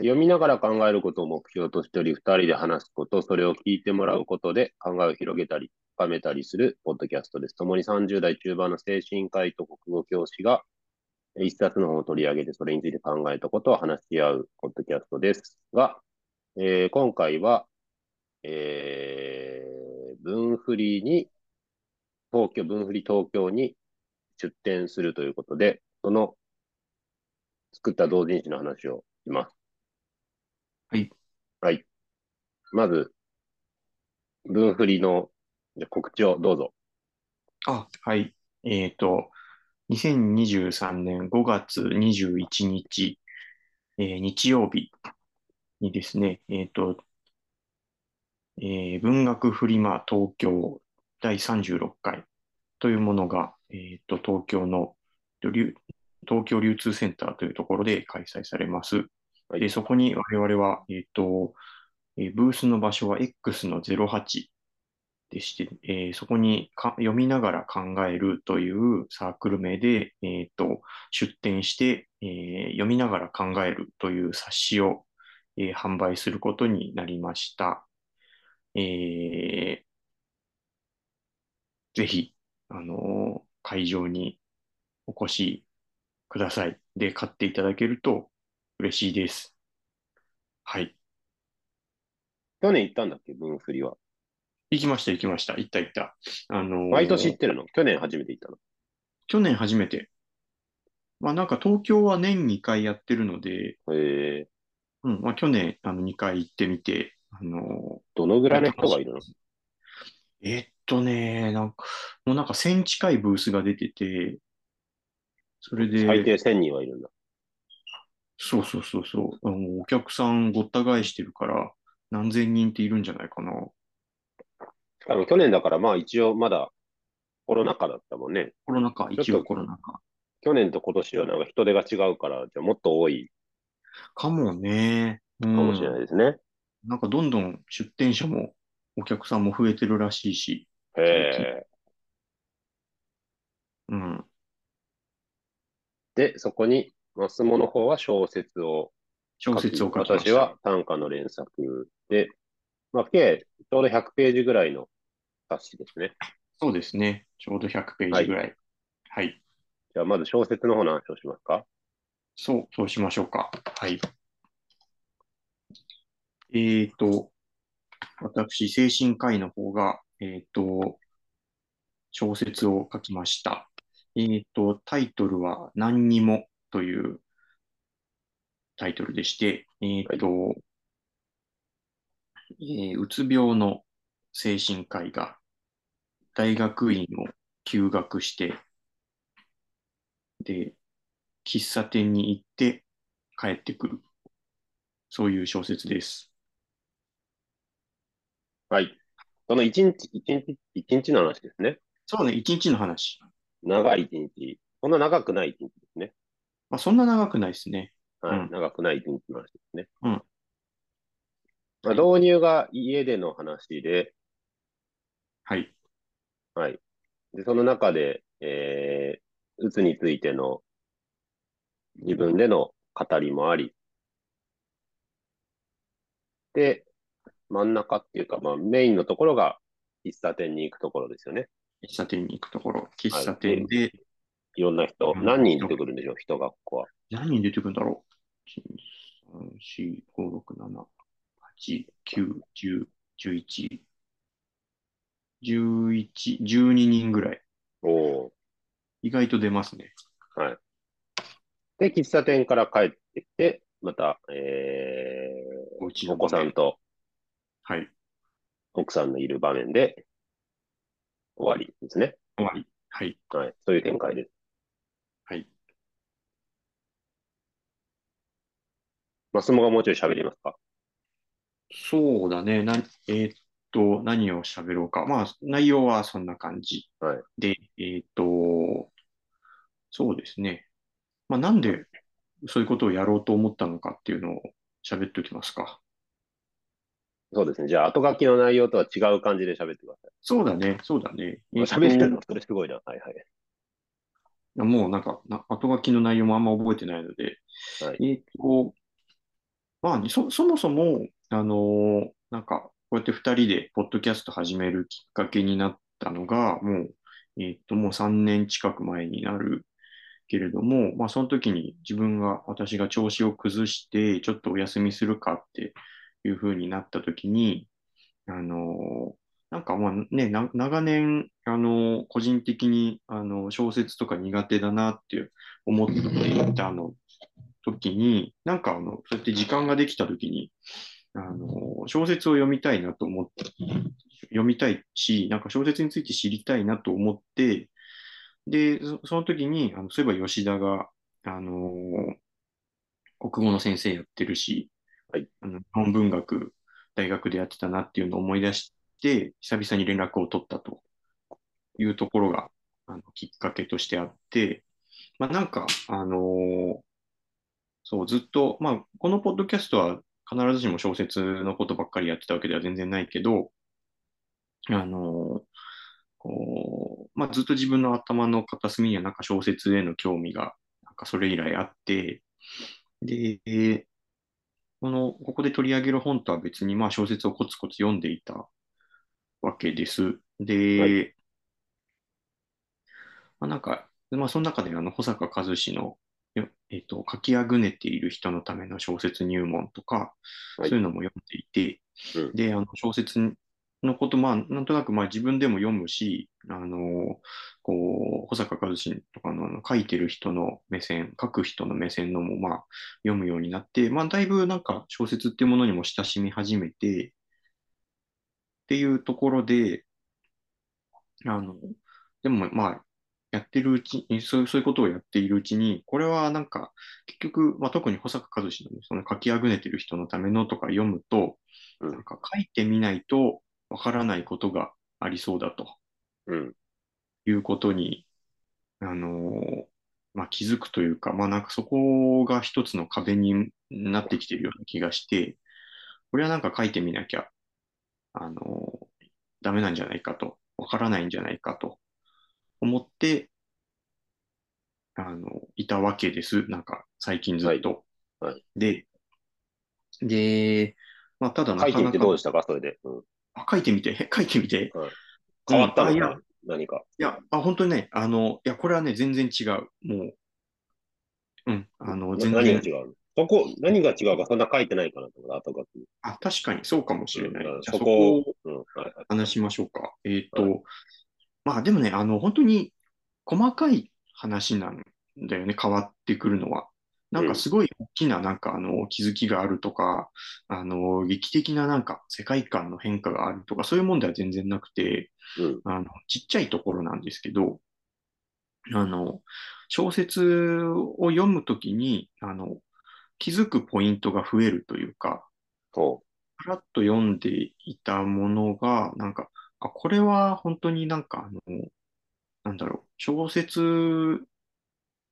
読みながら考えることを目標としており、二人で話すこと、それを聞いてもらうことで考えを広げたり、深めたりするポッドキャストです。共に30代中盤の精神科医と国語教師が一冊の本を取り上げて、それについて考えたことを話し合うポッドキャストですが、えー今回は、えー、文振りに、東京、文振り東京に出展するということで、その作った同人誌の話をします。はい。まず、文振りのじゃ告知をどうぞ。あ、はい。えっと、2023年5月21日、えー日曜日にですね、えっと、えー文学フリマ東京第36回というものが、えっと、東京の流東京流通センターというところで開催されます。はいで、そこに我々は、えっと、えーブースの場所は X の08でして、えーそこにか読みながら考えるというサークル名で、えっと、出展して、え読みながら考えるという冊子を、え販売することになりました。えぜひ、あの会場にお越しください。で、買っていただけると嬉しいです。はい。去年行ったんだっけ、文振りは。行きました、行きました。行った行った。あのー毎年行ってるの？去年初めて行ったの？去年初めて。まあなんか東京は年2回やってるので、えー、うん、まあ去年あの2回行ってみて、あのどのぐらいの人がいるの？えっとね、なんか、もうなんか1000近いブースが出てて、それ最低で、1000人はいるんだ。そうそうそうそう、あのお客さんごった返してるから、何千人っているんじゃないかな。しかも去年だからまあ一応まだコロナ禍だったもんね。コロナ禍、一応コロナ禍。去年と今年はなんか人手が違うから、じゃあもっと多いかもね。うかもしれないん。ですね。なんかどんどん出店者もお客さんも増えてるらしいし、へえ。うん。で、そこに、マスモの方は小説を小説を書きました。私は短歌の連作で、まあ、計ちょうど100ページぐらいの冊子ですね。そうですね。ちょうど100ページぐらい。はい。じゃあまず小説の方の話をしますか。そう、そうしましょうか。はい。えーと、私、精神科医の方が、えーと、小説を書きました。えーと、タイトルは何にもというタイトルでして、えーと、えーうつ病の精神科医が大学院を休学して、で、喫茶店に行って帰ってくる。そういう小説です。はい。その一日、一日、一日の話ですね。そうね、一日の話。長い一日。そんな長くない一日。まあ、そんな長くないですね。はい。うん長くない一日の話ですね。うんまあ、導入が家での話で、はい。はい。で、その中で、えー、うつについての自分での語りもあり、で、真ん中っていうか、まあ、メインのところが喫茶店に行くところですよね。喫茶店に行くところ。喫茶店で、いろんな人、うん何人出てくるんでしょう、人がここは。何人出てくるんだろう ?1、2、3、4、5、6、7、8、9、10、11、11、12人ぐらい。おお意外と出ますね。ー。はい。で、喫茶店から帰ってきて、また、えー、おお子さんとはい。奥さんのいる場面で終わりですね。終わり。はい。はい。そういう展開です。はい。マスモがもうちょい喋りますか？そうだね。な、えーっと、何を喋ろうか。まあ、内容はそんな感じ。はい。で、えーっと、そうですね。まあ、なんでそういうことをやろうと思ったのかっていうのを喋っておきますか。そうですね。じゃあ、後書きの内容とは違う感じで喋ってください。そうだね。そうだね。えーっと喋れるのそれすごいな。はいはい。もうなんか、な後書きの内容もあんま覚えてないので、はいえーっと、まあ、そ、そもそも、あのーなんか、こうやって二人でポッドキャスト始めるきっかけになったのが、もう、えっと、もう3年近く前になるけれども、まあ、その時に自分が、私が調子を崩して、ちょっとお休みするかっていう風になった時に、あのーなんかまあね、長年、あのー個人的に、あの小説とか苦手だなって思っていたの時に、なんかあの、そうやって時間ができた時に、あの、小説を読みたいなと思って、読みたいし、なんか小説について知りたいなと思って、で、そその時に、あの、そういえば吉田が、あの、国語の先生やってるし、はい。あの、日本文学大学でやってたなっていうのを思い出して、久々に連絡を取ったというところが、あの、きっかけとしてあって、まあ、なんか、あのそう、ずっと、まあ、このポッドキャストは必ずしも小説のことばっかりやってたわけでは全然ないけど、あの、こう、まあ、ずっと自分の頭の片隅にはなんか小説への興味が、なんかそれ以来あって、で、この、ここで取り上げる本とは別に、まあ小説をコツコツ読んでいたわけです。はい。で、まあ、なんか、まあその中であの、保坂和志のよえっと、書きあぐねている人のための小説入門とか、はいそういうのも読んでいて、うん。で、あの小説のこと、まあ、なんとなくまあ自分でも読むし、あの、こう、保坂和志とかの書いてる人の目線、書く人の目線のもまあ読むようになって、まあだいぶなんか小説っていうものにも親しみ始めて、っていうところで、あの、でもまあ、やってるうちに、そういう、そういうことをやっているうちに、これはなんか、結局、まあ、特に保坂和志のね、その書きあぐねてる人のためのとか読むと、うん。なんか書いてみないとわからないことがありそうだと。うん。いうことに、あのーまあ、気づくというか、まあなんかそこが一つの壁になってきているような気がして、これはなんか書いてみなきゃ、あのーダメなんじゃないかと、わからないんじゃないかと思って、あの、いたわけです。なんか、最近ずっと。はいはいで、で、まあ、ただな書いてみかなか、てどうでしたか？それで。うん。あ書いてみて、書いてみて。変わったの？うん何か？いや、あ、本当にね、あの、いや、これはね、全然違う。もう、うん、あの、な全然、何が違う？のそこ、何が違うかそんな書いてないかなと思った。あ、確かにそうかもしれない。うんじゃあそそここを。話しましょうか。えっと、はまあでもね、あの、本当に細かい話なんだよね、変わってくるのは。なんかすごい大きななんかあの気づきがあるとか、あの劇的ななんか世界観の変化があるとか、そういうもんでは全然なくて、うん。あのちっちゃいところなんですけど、あの小説を読むときにあの気づくポイントが増えるというか、そパラッと読んでいたものが、なんか、あ、これは本当になんかあの、なんだろう、小説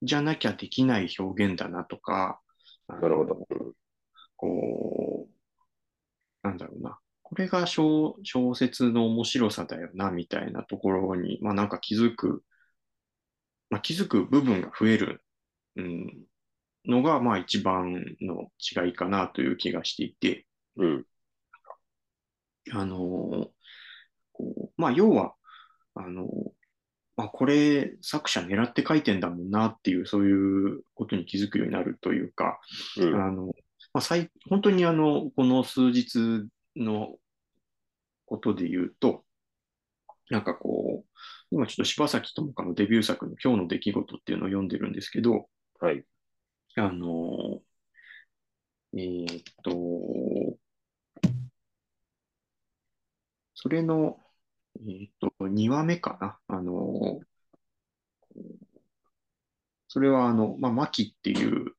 じゃなきゃできない表現だなとか、あう。のなるほど。うんこう、なんだろうな。これが小、小説の面白さだよな、みたいなところに、まあなんか気づく、まあ気づく部分が増える、うん、のが、まあ一番の違いかなという気がしていて、うん。あのこうまあ要は、あのまあこれ作者狙って書いてんだもんなっていう、そういうことに気づくようになるというか、うん。あの、まあ、最本当にあの、この数日のことで言うと、なんかこう、今ちょっと柴咲友香のデビュー作の今日の出来事っていうのを読んでるんですけど、はい。あの、えーっと、それの、えっと、2話目かな？あの、それはあの、まあ、マキっていう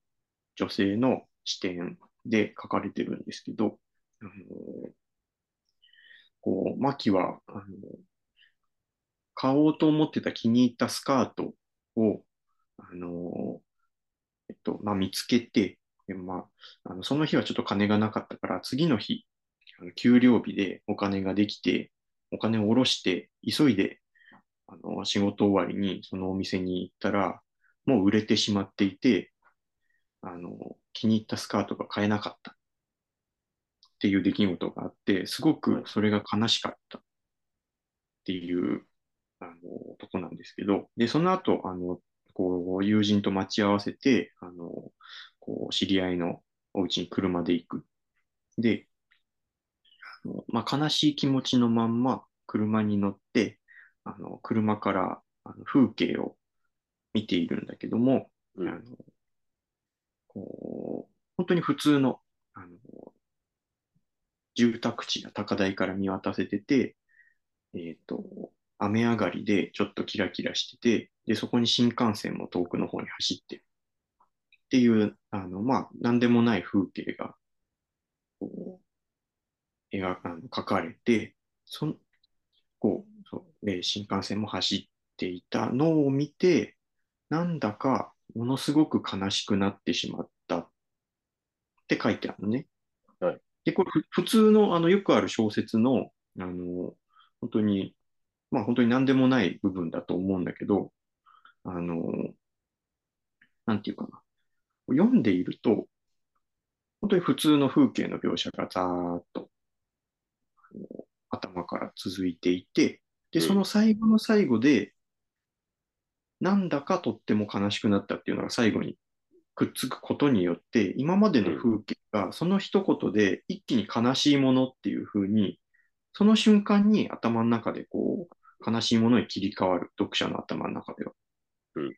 女性の視点で書かれてるんですけど、あのこう、マキは、あの、買おうと思ってた気に入ったスカートを、あの、えっと、まあ、見つけて、でまあ、あのその日はちょっと金がなかったから、次の日、給料日でお金ができて、お金を下ろして、急いで、あの、仕事終わりにそのお店に行ったら、もう売れてしまっていて、あの、気に入ったスカートが買えなかった。っていう出来事があって、すごくそれが悲しかったっていう、あの、とこなんですけど、で、その後、あの、こう、友人と待ち合わせて、あの、こう、知り合いのお家に車で行く。で、あのまあ、悲しい気持ちのまんま車に乗って、あの、車からあの風景を見ているんだけども、うんあの、こう、本当に普通の、あの、住宅地が高台から見渡せてて、えっと、雨上がりでちょっとキラキラしてて、で、そこに新幹線も遠くの方に走ってる。っていう、あの、まあ、なんでもない風景が、描あの描かれて、そん、こう、そう、で、新幹線も走っていたのを見て、なんだか、ものすごく悲しくなってしまったって書いてあるのね。はい。で、これ、ふ普通の、あの、よくある小説の、あの、本当に、まあ、本当に何でもない部分だと思うんだけど、あの、なんていうかな。読んでいると、本当に普通の風景の描写がざーっと、頭から続いていて、で、うんその最後の最後で、なんだかとっても悲しくなったっていうのが最後にくっつくことによって、今までの風景がその一言で一気に悲しいものっていう風に、その瞬間に頭の中でこう、悲しいものに切り替わる、読者の頭の中では。うん。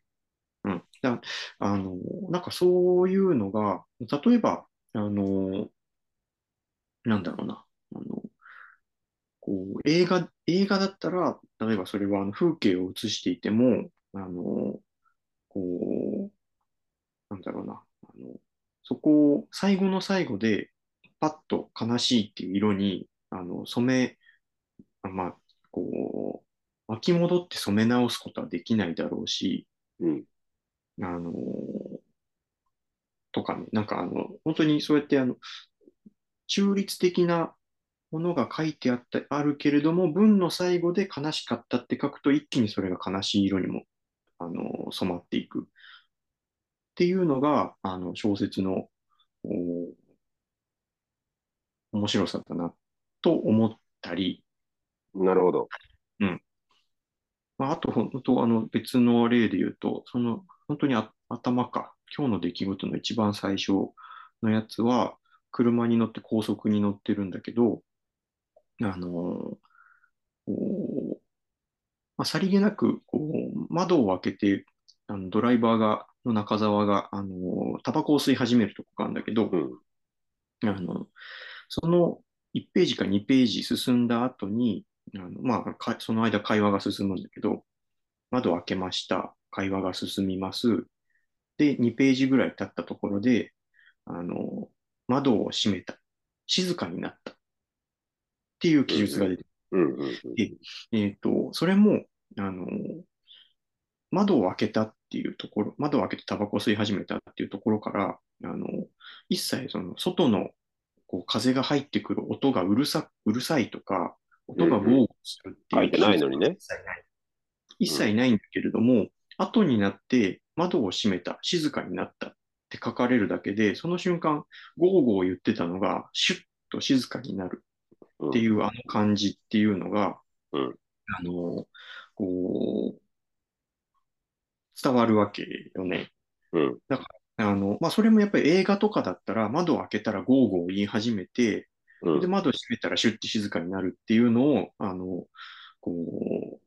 うん。だあの、なんかそういうのが、例えば、あの、なんだろうな、あの、こう、映画、映画だったら、例えばそれはあの風景を映していても、あの、こう、なんだろうな、あの、そこを最後の最後で、パッと悲しいっていう色に、あの、染め、あまあ、こう、巻き戻って染め直すことはできないだろうし、うん。あの、とかね、なんかあの、本当にそうやってあの、中立的なものが書いてあった、あるけれども、文の最後で悲しかったって書くと、一気にそれが悲しい色にも、あの、染まっていく。っていうのが、あの、小説の、お面白さだな、と思ったり、なるほど。まあ、あと、本当、あの、別の例で言うと、その、本当にあ頭か、今日の出来事の一番最初のやつは、車に乗って高速に乗ってるんだけど、あの、こう、まあ、さりげなく、こう、窓を開けて、あのドライバーが、の中沢が、あの、タバコを吸い始めるとこがあるんだけど、うん。あの、その1ページか2ページ進んだ後に、あのまあ、かその間会話が進むんだけど、窓を開けました。会話が進みます。で、2ページぐらい経ったところで、あの、窓を閉めた。静かになった。っていう記述が出てうん。うん。うんえっと、それも、あの、窓を開けたっていうところ、窓を開けてタバコを吸い始めたっていうところから、あの、一切その外のこう風が入ってくる音がうるさ、うるさいとか、音がゴーゴーするっていう書いてないのにね一切ない。一切ないんだけれども、後になって窓を閉めた、静かになったって書かれるだけで、その瞬間、ゴーゴー言ってたのが、シュッと静かになるうんっていうあの感じっていうのが、うんあの、こう、伝わるわけよね。うん。あの、まあ、それもやっぱり映画とかだったら窓を開けたらゴーゴー言い始めて、うんで、窓を閉めたらシュッて静かになるっていうのを、あの、こ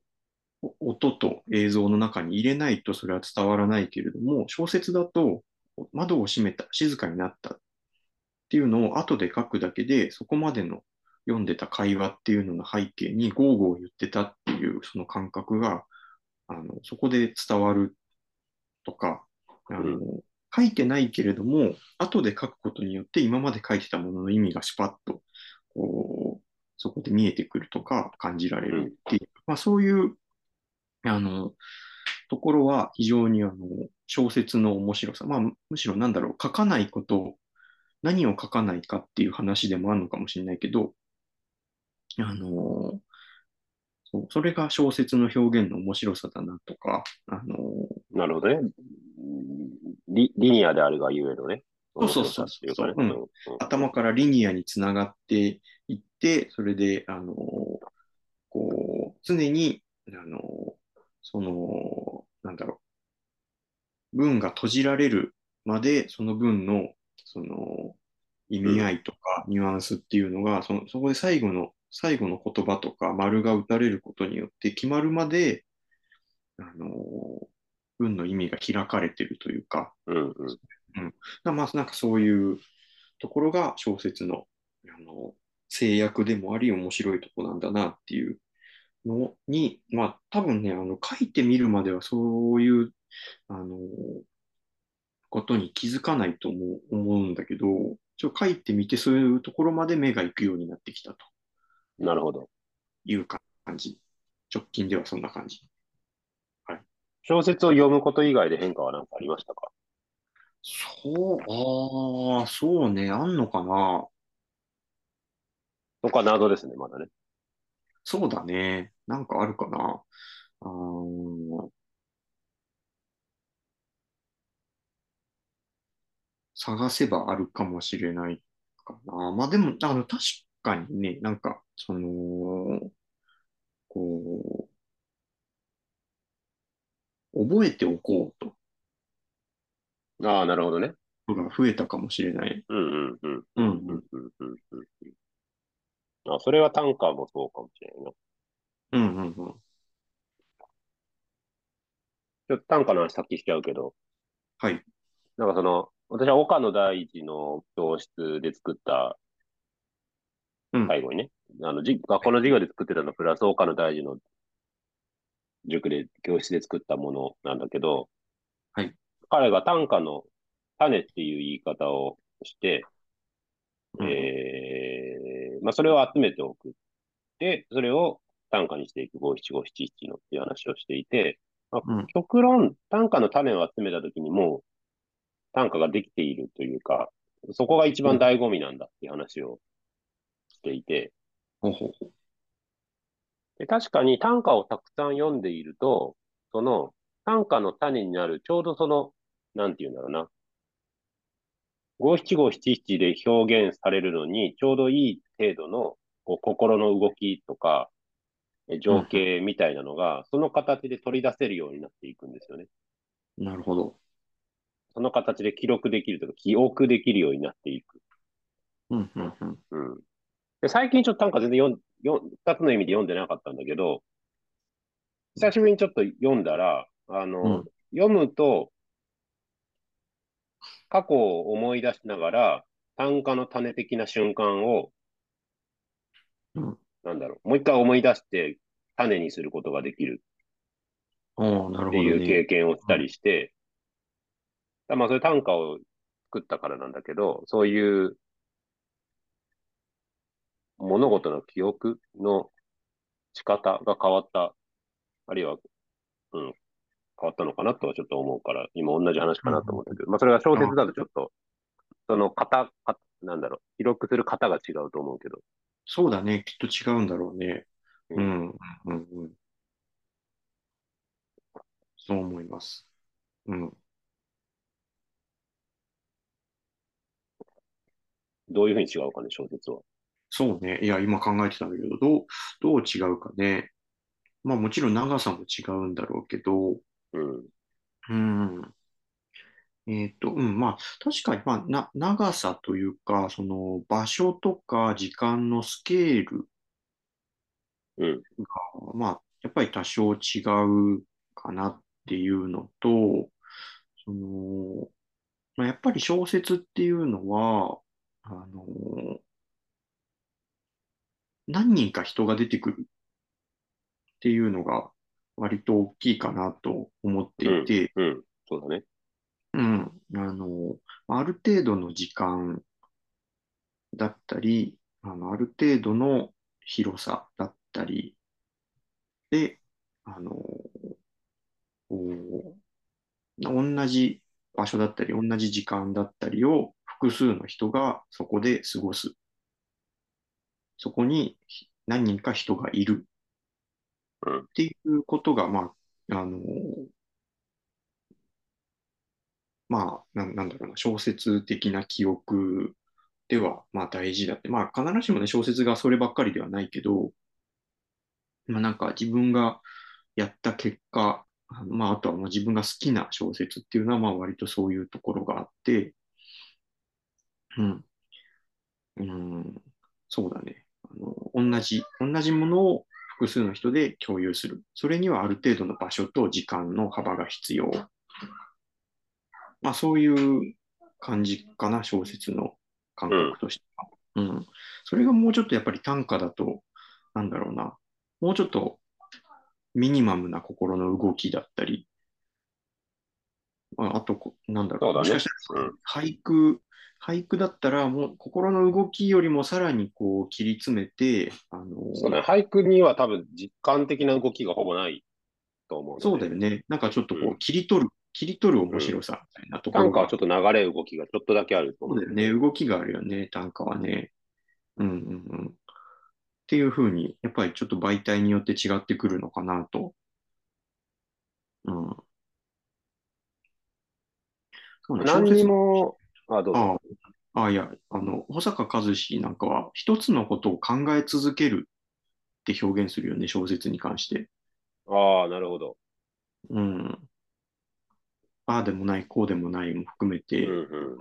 う、お音と映像の中に入れないとそれは伝わらないけれども、小説だと窓を閉めた、静かになったっていうのを後で書くだけで、そこまでの読んでた会話っていうのの背景にゴーゴー言ってたっていうその感覚が、あの、そこで伝わるとか、あの、う書いてないけれども、後で書くことによって今まで書いてたものの意味がスパッと、こう、そこで見えてくるとか感じられるっていう、まあそういう、あの、ところは非常にあの、小説の面白さ、まあむしろなんだろう、書かないこと、何を書かないかっていう話でもあるのかもしれないけど、あの、そうそれが小説の表現の面白さだなとか、あの、なるほどね。リリニアであるがゆえのね。そうそうそうっていう。うんうん頭からリニアにつながっていって、それで、あの、こう、常に、あの、その、なんだろう、文が閉じられるまで、その文の、その、意味合いとか、ニュアンスっていうのが、その、そこで最後の、最後の言葉とか、丸が打たれることによって決まるまで、あの、文の意味が開かれてるというか、うんうん。だまあ、なんかそういうところが小説のあの制約でもあり面白いところなんだなっていうのに、まあ多分ね、あの書いてみるまではそういうあのことに気づかないと思う思うんだけど、ちょ書いてみてそういうところまで目が行くようになってきたとなるほど。いう感じ。直近ではそんな感じ。小説を読むこと以外で変化は何かありましたか？そう、ああ、そうね、あんのかな？そこは謎ですね、まだね。そうだね。なんかあるかな？あー探せばあるかもしれないかな。まあでも、あの、確かにね、なんか、その、こう、覚えておこうと、ああ、なるほどね。のが増えたかもしれない。うんうんうん。うんうんうんうんうんうん。あ、それは短歌もそうかもしれないな。うんうんうん。ちょっと短歌の話さっきしちゃうけど、はい。なんかその、私は岡野大二の教室で作った、うん最後にね、あの、じ学校の授業で作ってたのプラス岡野大二の塾で、教室で作ったものなんだけど、はい。彼が短歌の種っていう言い方をして、うんえー、まあ、それを集めておく。で、それを短歌にしていく五七五七七のっていう話をしていて、まあうん極論、短歌の種を集めたときにもう短歌ができているというか、そこが一番醍醐味なんだっていう話をしていて、ほうほうほう。で確かに短歌をたくさん読んでいると、その短歌の種になる、ちょうどその、なんていうんだろうな、五七五七七で表現されるのに、ちょうどいい程度のこう心の動きとか、え情景みたいなのが、その形で取り出せるようになっていくんですよね。なるほど。その形で記録できるとか、記憶できるようになっていく。うんうんうん。うん。で最近ちょっと短歌全然読ん、読つの意味で読んでなかったんだけど、久しぶりにちょっと読んだら、あの、うん。読むと、過去を思い出しながら、短歌の種的な瞬間を、うん。なんだろう、もう一回思い出して種にすることができる。おーなるほどっていう経ね。験をしたりして、だまあそれ短歌を作ったからなんだけど、そういう物事の記憶の仕方が変わった、あるいは、うん、変わったのかなとはちょっと思うから、今同じ話かなと思ったけど、まあそれが小説だとちょっと、その型、かなんだろう、記録する型が違うと思うけど、そうだね。きっと違うんだろうね。ううんん、うん、うん。そう思います。うん。どういうふうに違うかね、小説は。そうね。いや、今考えてたんだけど、どう、どう違うかね。まあもちろん長さも違うんだろうけど、うん。うん。えっと、うん、まあ、確かに、まあ、な、長さというか、その、場所とか時間のスケールうん。が、まあ、やっぱり多少違うかなっていうのと、その、まあ、やっぱり小説っていうのは、あの、何人か人が出てくるっていうのが割と大きいかなと思っていて、うん。そうだね。うん、あの、ある程度の時間だったり、あの、ある程度の広さだったり、で、あの、同じ場所だったり、同じ時間だったりを複数の人がそこで過ごす。そこに何人か人がいるっていうことが、まあ、あの、まあ、なん、なんだろうな、小説的な記憶では、まあ大事だって。まあ必ずしもね、小説がそればっかりではないけど、まあなんか自分がやった結果、まああとはまあ自分が好きな小説っていうのは、まあ割とそういうところがあって、うん。うん、そうだね。あの、同じ、同じものを複数の人で共有する。それにはある程度の場所と時間の幅が必要。まあそういう感じかな、小説の感覚としては。うん、それがもうちょっとやっぱり短歌だと、なんだろうな、もうちょっとミニマムな心の動きだったり、ああと、なんだろう、うね、もしかしたら俳句、俳句だったら、もう心の動きよりもさらにこう切り詰めて、あのー、そうね、俳句には多分実感的な動きがほぼないと思うそうだよね。なんかちょっとこう切り取る、うん、切り取る面白さみたいなところ、短歌はちょっと流れ動きがちょっとだけあると思う。そうだよね。動きがあるよね、短歌はね。うんうんうん。っていうふうに、やっぱりちょっと媒体によって違ってくるのかなと。うん。何にも、あ、どうぞ。ああ、いや、あの、保坂和志なんかは、一つのことを考え続けるって表現するよね、小説に関して。ああ、なるほど。うん。ああでもない、こうでもないも含めて、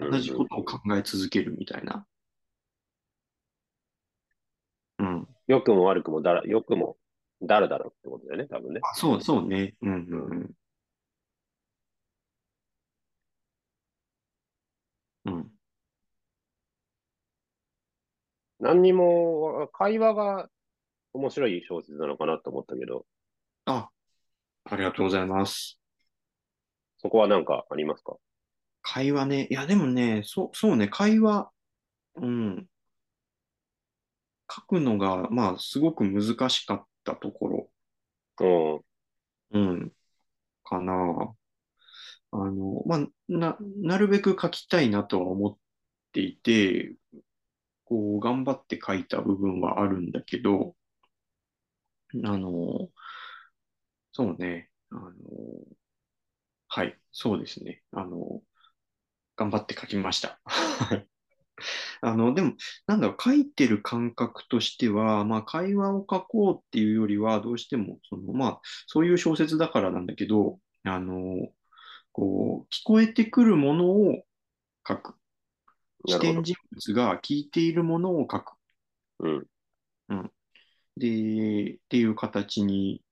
同じことを考え続けるみたいな。うん。良くも悪くもだら、良くもだらだらってことだよね、多分ね。そう、そうね。うん、うん、うん。うん。何にも、会話が面白い小説なのかなと思ったけど。あ、ありがとうございます。そこは何かありますか？会話ね。いや、でもね、そう、そうね、会話、うん。書くのが、まあ、すごく難しかったところ。うん。かな。あの、まあ、な、なるべく書きたいなとは思っていて、こう、頑張って書いた部分はあるんだけど、あの、そうね、あの、はい、そうですね。あの、頑張って書きました。あの、でも、なんだろう、書いてる感覚としては、まあ、会話を書こうっていうよりは、どうしても、その、まあ、そういう小説だからなんだけど、あの、こう、聞こえてくるものを書く。視点人物が聞いているものを書く。うん。うん。で、っていう形に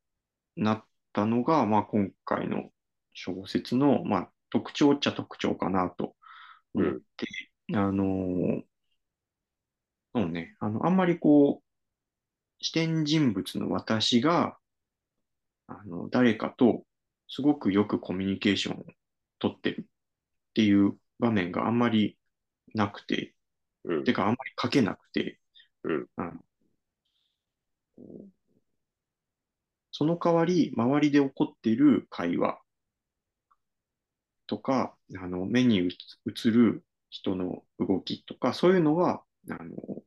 なったのが、まあ、今回の小説の、まあ、特徴っちゃ特徴かなと思って、うん、あの、そうね、あの、あんまりこう、視点人物の私が、あの、誰かとすごくよくコミュニケーションを取ってるっていう場面があんまりなくて、うん、てかあんまり書けなくて、うん、その代わり、周りで起こっている会話とか、あの目に映る人の動きとか、そういうのは、あの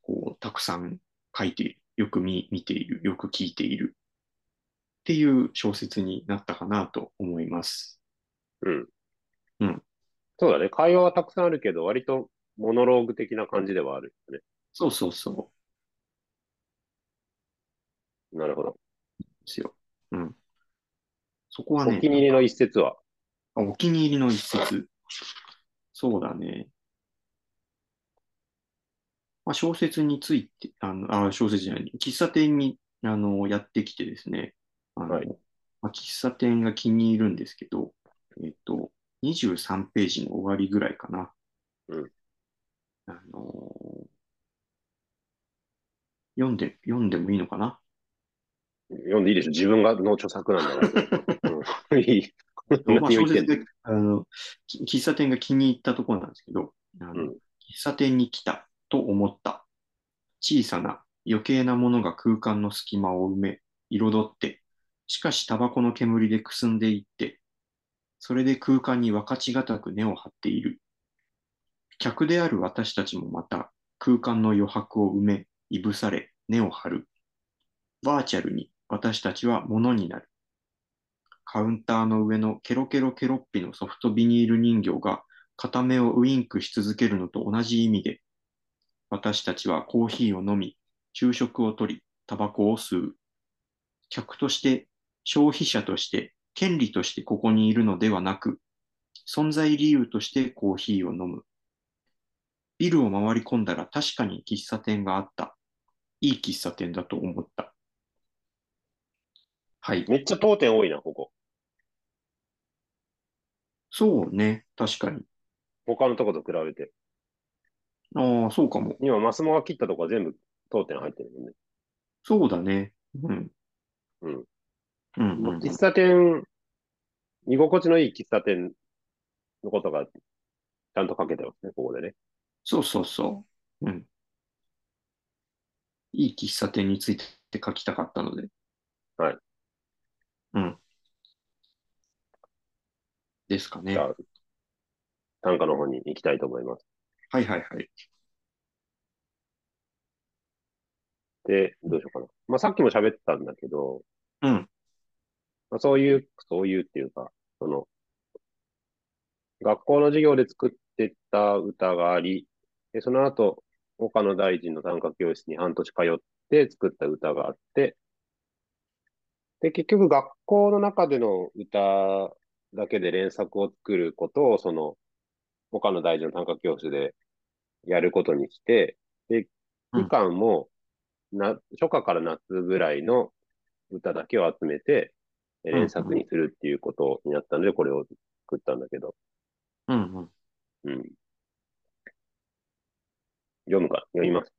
こうたくさん書いている。よく見見ている。よく聞いている。っていう小説になったかなと思います。うん。うん。そうだね。会話はたくさんあるけど、割とモノローグ的な感じではあるよね。そうそうそう。なるほど。ですよ。うん。そこはね。お気に入りの一節は？お気に入りの一節。そうだね。まあ、小説について、あの、あ、小説じゃない、喫茶店に、あの、やってきてですね、あの、はい、まあ、喫茶店が気に入るんですけど、えっと、23ページの終わりぐらいかな。うん。あのー、読んで、読んでもいいのかな？読んでいいでしょ自分がの著作なんだから。うん、いい。まあ、小説で、あの、喫茶店が気に入ったところなんですけど、あの、うん、喫茶店に来たと思った。小さな余計なものが空間の隙間を埋め、彩って、しかしタバコの煙でくすんでいって、それで空間に分かちがたく根を張っている。客である私たちもまた空間の余白を埋め、いぶされ、根を張る。バーチャルに私たちは物になる。カウンターの上のケロケロケロッピのソフトビニール人形が片目をウインクし続けるのと同じ意味で、私たちはコーヒーを飲み、昼食をとり、タバコを吸う。客として、消費者として、権利としてここにいるのではなく、存在理由としてコーヒーを飲む。ビルを回り込んだら確かに喫茶店があった。いい喫茶店だと思った。はい。めっちゃ当店多いな、ここ。そうね。確かに。他のとこと比べて。ああ、そうかも。今、マスモが切ったとこは全部当店入ってるもんね。そうだね。うん。うん。うん、うん。喫茶店、居心地のいい喫茶店のことがちゃんと書けてますね、ここでね。そうそうそう。うん。いい喫茶店について書きたかったので。はい。うん。ですかね。はじゃあ、短歌の方に行きたいと思います。いはいはい。で、どうしようかな。まあ、さっきも喋ってたんだけど、うん。まあ、そういう、そういうっていうか、その、学校の授業で作ってた歌があり、で、その後、岡野大臣の短歌教室に半年通って作った歌があって、で、結局学校の中での歌だけで連作を作ることを、その、岡野大臣の短歌教室でやることにして、で、うん。期間も、な、初夏から夏ぐらいの歌だけを集めて、連作にするっていうことになったので、これを作ったんだけど、うんうん。うん。読むか、読みます。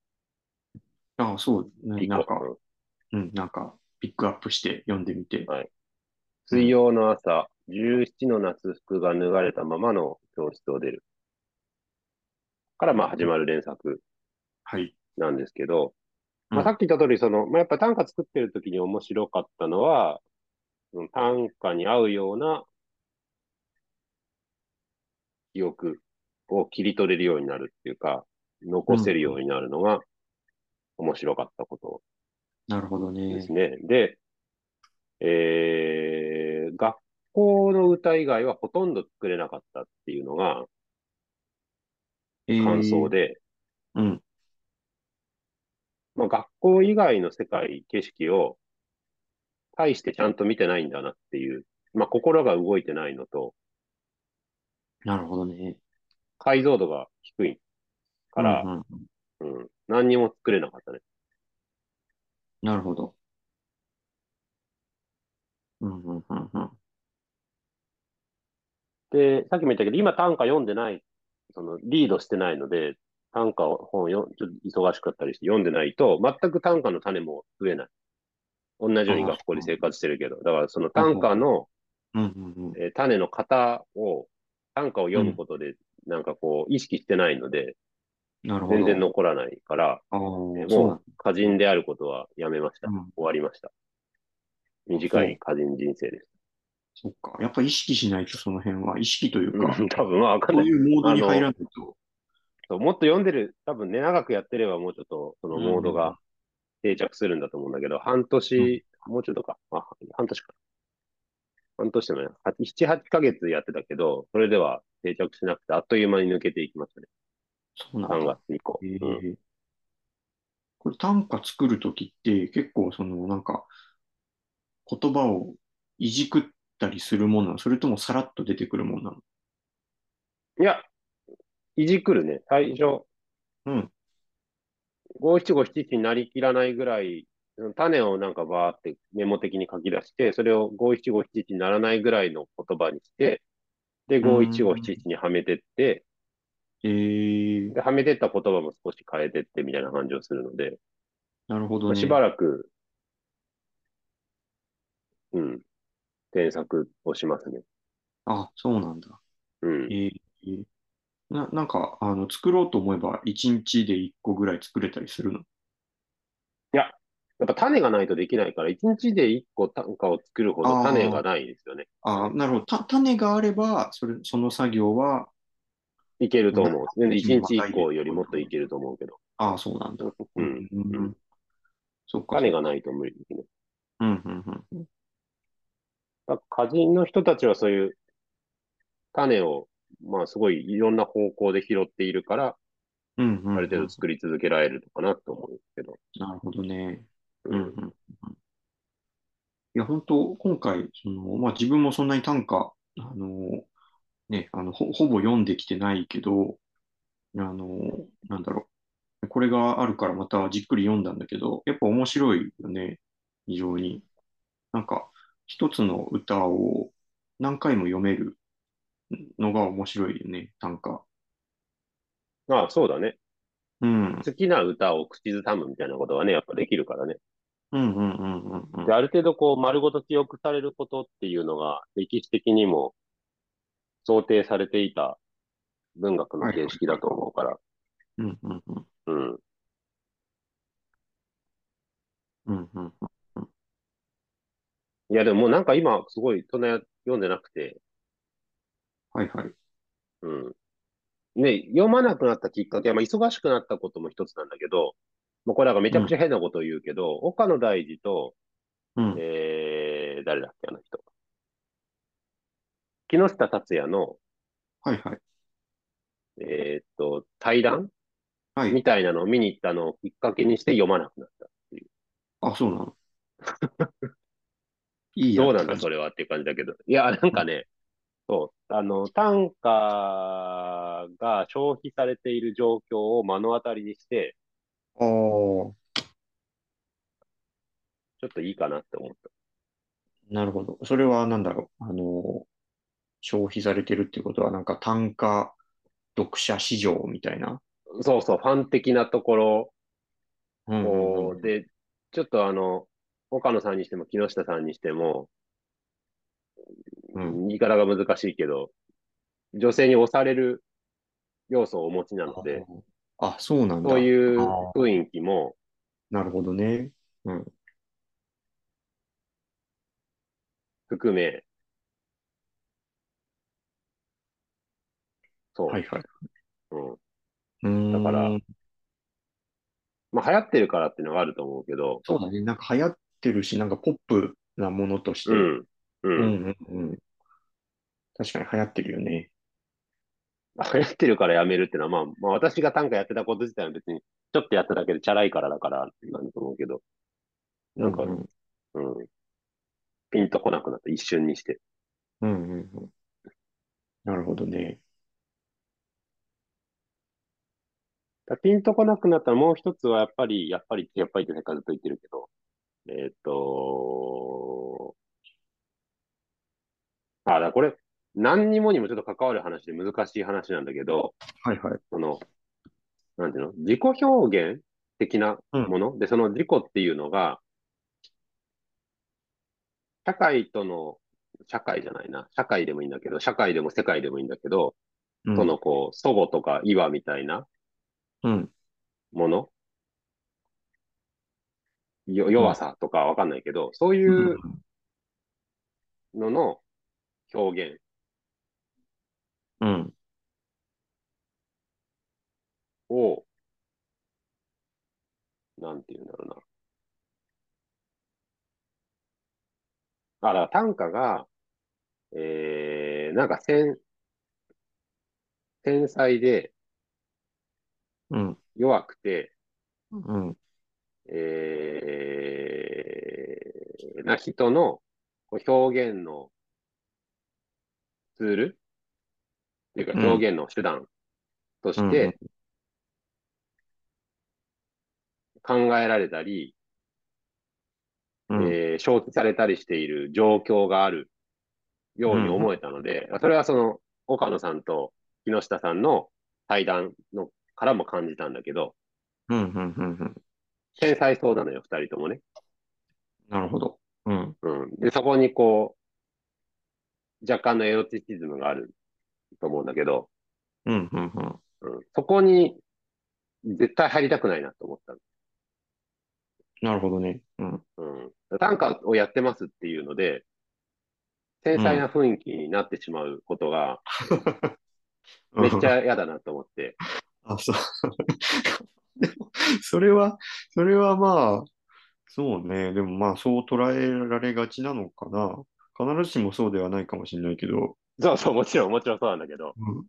ああ、そうね。なんか、うんうん、なんか、ピックアップして読んでみて。はい水曜の朝、17の夏服が脱がれたままの教室を出る。から、まあ、始まる連作はい。なんですけど、まあ、うんさっき言った通り、その、まあ、やっぱ短歌作ってる時に面白かったのは、短歌に合うような記憶を切り取れるようになるっていうか、残せるようになるのが面白かったことなるほどでねす。ね。で、えー、学校の歌以外はほとんど作れなかったっていうのがえー感想で、うん。まあ、学校以外の世界、景色を、大してちゃんと見てないんだなっていう、まあ、心が動いてないのと、なるほどね。解像度が低いから、うんうんうん、何にも作れなかったね。なるほど。うんうんうんうん。で、さっきも言ったけど、今短歌読んでない、その、リードしてないので、短歌を本よ、ちょっと忙しかったりして読んでないと、全く短歌の種も増えない。同じように学校で生活してるけど、だからその短歌の、うんうんうん。えー種の型を、短歌を読むことで、なんかこう、意識してないので、なるほど。全然残らないから、ああ、えーそうなんもう歌人であることはやめました。うん終わりました。短い歌人人生です。そっか。やっぱ意識しないとその辺は、意識というか、うん多分まあわかんこない。ういうモードに入らないと。そうもっと読んでる、多分ね、長くやってればもうちょっとそのモードが定着するんだと思うんだけど、半年、もうちょっとか、あ、半年か。半年でもね、7、8ヶ月やってたけど、それでは定着しなくて、あっという間に抜けていきましたね。3そうなんだ。月以降。えうんーこれ短歌作るときって結構そのなんか言葉をいじくったりするものなの？それともさらっと出てくるものなの？いや、いじくるね。最初、うん。五七五七七になりきらないぐらい、種をなんかバーってメモ的に書き出して、それを五七五七七にならないぐらいの言葉にして、で、五七五七七にはめてって、えー、で、はめてった言葉も少し変えてってみたいな感じをするので、なるほどね。まあしばらく、うん、添削をしますね。あ、そうなんだ。うん。えー、な、なんか、あの、作ろうと思えば1日で1個ぐらい作れたりするの？やっぱ種がないとできないから、一日で一個短歌を作るほど種がないですよね。あ、なるほど。た、種があれば、それ、その作業は、いけると思う。全然一日うん一個よりもっといけると思うけど。ああ、そうなんだ。うん。うんうんそっか。種がないと無理ですね。うん、うん、うん歌人の人たちはそういう種を、まあすごいいろんな方向で拾っているから、うんうんうん。ある程度作り続けられるのかなと思うんですけど。なるほどね。ううんうんうん。いや、本当今回、その、まあ自分もそんなに短歌、あの、ね、あの、ほ、ほぼ読んできてないけど、あの、なんだろう。これがあるからまたじっくり読んだんだけど、やっぱ面白いよね。非常に。なんか、一つの歌を何回も読めるのが面白いよね、短歌。まあそうだね。うん。好きな歌を口ずさむみたいなことはね、やっぱできるからね。うんうんうんうんうんで、。ある程度こう丸ごと記憶されることっていうのが歴史的にも想定されていた文学の形式だと思うから。うんうんうんうん。うんうんいやでももうなんか今すごいそんな読んでなくて、はいはい。うん。ね、読まなくなったきっかけは、まあ忙しくなったことも一つなんだけど、もうこれなんかめちゃくちゃ変なことを言うけど、岡野大二と、うん。えー、誰だっけ、あの人。木下達也の、はいはい。えーっと、対談？はい。みたいなのを見に行ったのをきっかけにして読まなくなったっていう。あ、そうなの。いいやどうなんだ、それはっていう感じだけど。いや、なんかね、そう、あの、単価が消費されている状況を目の当たりにして、ああ、ちょっといいかなって思った。なるほど。それはなんだろう。あの、消費されてるっていうことは、なんか単価読者市場みたいな？そうそう、ファン的なところうんうんうんで、ちょっとあの、岡野さんにしても木下さんにしても、うん言い方が難しいけど、女性に押される要素をお持ちなので、あ、そうなんだ。そういう雰囲気もなるほどね。うん。含め、そう、はいはい。うん。だからまあ流行ってるからっていうのがあると思うけど、そうだね。なんか流行ってるし、なんかポップなものとして。うん、う。うんんうんうん。確かに流行ってるよね。流行ってるからやめるっていうのは、まあ、まあ私が短歌やってたこと自体は別に、ちょっとやっただけでチャラいからだからなんだと思うけど、なんか、うんうんうん。ピンとこなくなった、一瞬にして。うんうんうん。なるほどね。だピンとこなくなったらもう一つはやっぱり、やっぱり、やっぱりってさっきからずっと言ってるけど、えーっと、あ、だこれ、何にもにもちょっと関わる話で難しい話なんだけど、はいはい。その、なんていうの？自己表現的なもの、で、その自己っていうのが、社会との、社会じゃないな、社会でもいいんだけど、社会でも世界でもいいんだけど、うん。そのこう、祖母とか岩みたいなうん。もの、よ弱さとかわかんないけど、そういうのの表現うん。を、なんていうんだろうな。あ、だから短歌が、えー、なんか繊、繊細でうん。弱くて、うん。えー、な人のこう表現のツールっていうかうん表現の手段として考えられたり、うん。えー消費されたりしている状況があるように思えたので、それはその岡野さんと木下さんの対談のからも感じたんだけど、うん。うん。うん。そうなのよ、二人ともね。なるほど。うん。うん。で、そこにこう、若干のエロティシズムがあると思うんだけど、うん。うん。うん。うん、そこに絶対入りたくないなと思ったの。なるほどね。うん。うん。短歌をやってますっていうので、繊細な雰囲気になってしまうことがめっちゃ嫌だなと思って。あ、そう。でも、それは、それはまあ、そうね。でもまあ、そう捉えられがちなのかな。必ずしもそうではないかもしれないけど、そうそう、もちろん、もちろんそうなんだけど、うん。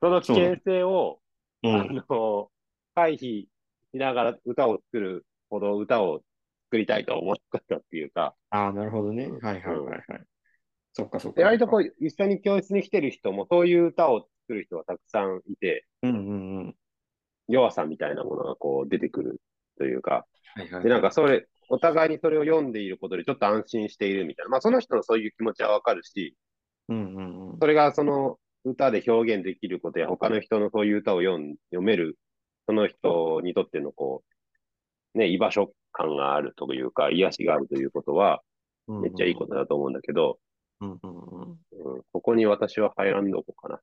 その危険性を、あうん。の、回避しながら歌を作るほど歌を作りたいと思ったっていうか、ああ、なるほどね。うんはいはいはいはい。そっかそっかで割とこう。う、一緒に教室に来てる人も、そういう歌を作る人がたくさんいて、うんうんうん。弱さみたいなものがこう出てくるというか、はいはい。で、なんかそれ、お互いにそれを読んでいることでちょっと安心しているみたいな。まあその人のそういう気持ちはわかるし、うんうんうん。それがその歌で表現できることや他の人のそういう歌を読ん読める、その人にとってのこう、ね、居場所感があるというか、癒しがあるということは、めっちゃいいことだと思うんだけど、うんうんうん。うん、ここに私は入らんどこかな。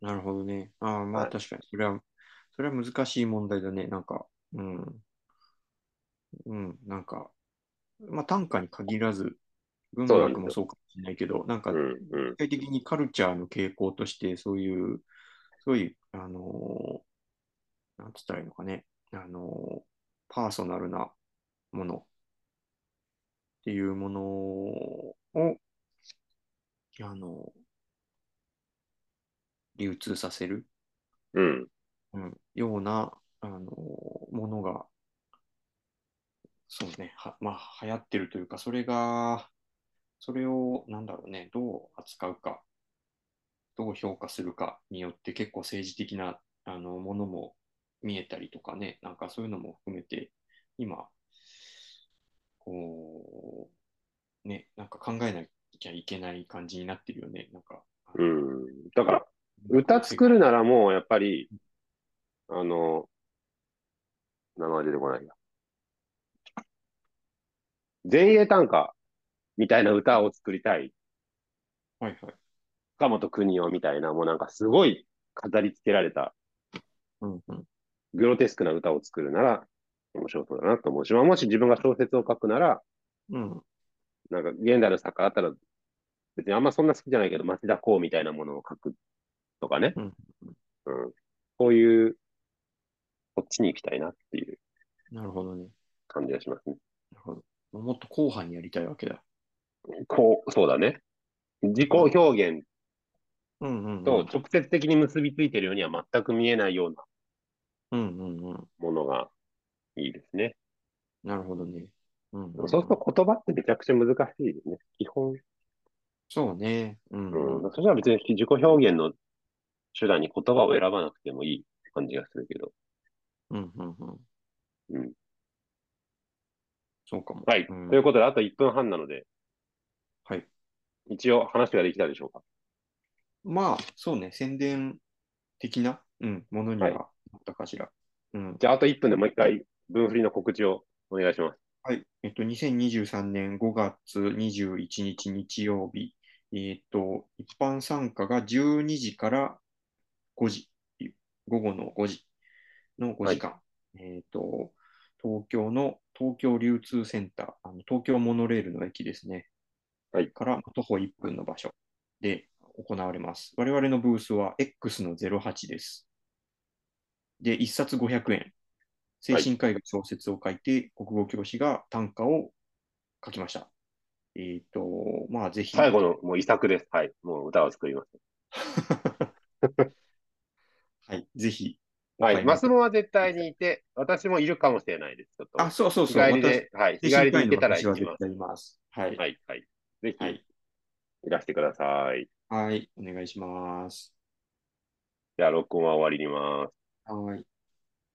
なるほどね。ああ、まはいあ確かに。それは、それは難しい問題だね。なんか、うん。うん、なんか、まあ短歌に限らず、文学もそうかもしれないけど、なんか、具、体的にカルチャーの傾向として、そういう、そういう、あのーなんつったらいいのかね、あのーパーソナルなものっていうものを、あの流通させる、うん、うん、ような、あのものが、そうね、は、まあ、流行ってるというか、それが、それを、なんだろうね、どう扱うか、どう評価するかによって結構政治的なあのものも見えたりとかね、なんかそういうのも含めて、今、こう、ね、なんか考えなきゃいけない感じになってるよね、なんか。うん。だから、歌作るならもうやっぱり、あの、名前出てこないや。前衛短歌みたいな歌を作りたい。はいはい。岡本邦夫みたいな、もうなんかすごい飾り付けられたうんうん。グロテスクな歌を作るなら面白そうだなと思うし、まあもし自分が小説を書くなら、うん。なんか現代の作家だったら、別にあんまそんな好きじゃないけど、町田公みたいなものを書くとかね。うんうん。こういう、こっちに行きたいなっていうなるほどね。感じがしますね。なるほど。もっと後半にやりたいわけだ。こう、そうだね。自己表現。と直接的に結びついているようには全く見えないようなうんうんうん。ものがいいですね。なるほどね。うんうんうんそうすると言葉ってめちゃくちゃ難しいですね。基本。そうね。うんうん。うん。そしたら別に自己表現の手段に言葉を選ばなくてもいい感じがするけど。うんうんうん。うん。そうかも。はい。うんということで、あと1分半なので、はい。一応話ができたでしょうか？まあ、そうね。宣伝的な、うん、ものにははいなったかしら。うん。じゃあ、あと1分でもう一回、分振りの告知をお願いします。はい。えっと、2023年5月21日日曜日、えっと、一般参加が12時から5時、午後の5時の5時間。えっと、東京の東京流通センター、あの東京モノレールの駅ですね。はいから徒歩1分の場所で行われます。我々のブースは X の08です。で、1冊500円。精神科医が小説を書いて、国語教師が短歌を書きました。えっ、と、まあ、ぜひ。最後のもう遺作です。はい。もう歌を作ります。はい、ぜひ。はい。はいマスモは絶対にいて、私もいるかもしれないです。ちょっと。あ、そうそうそう。日帰りで、はい。日私帰りで行けたら行きます。はい。はい。はい。はい。ぜはい。ひ、いらしてください。はい。お願いします。じゃあ、録音は終わりにます。はい。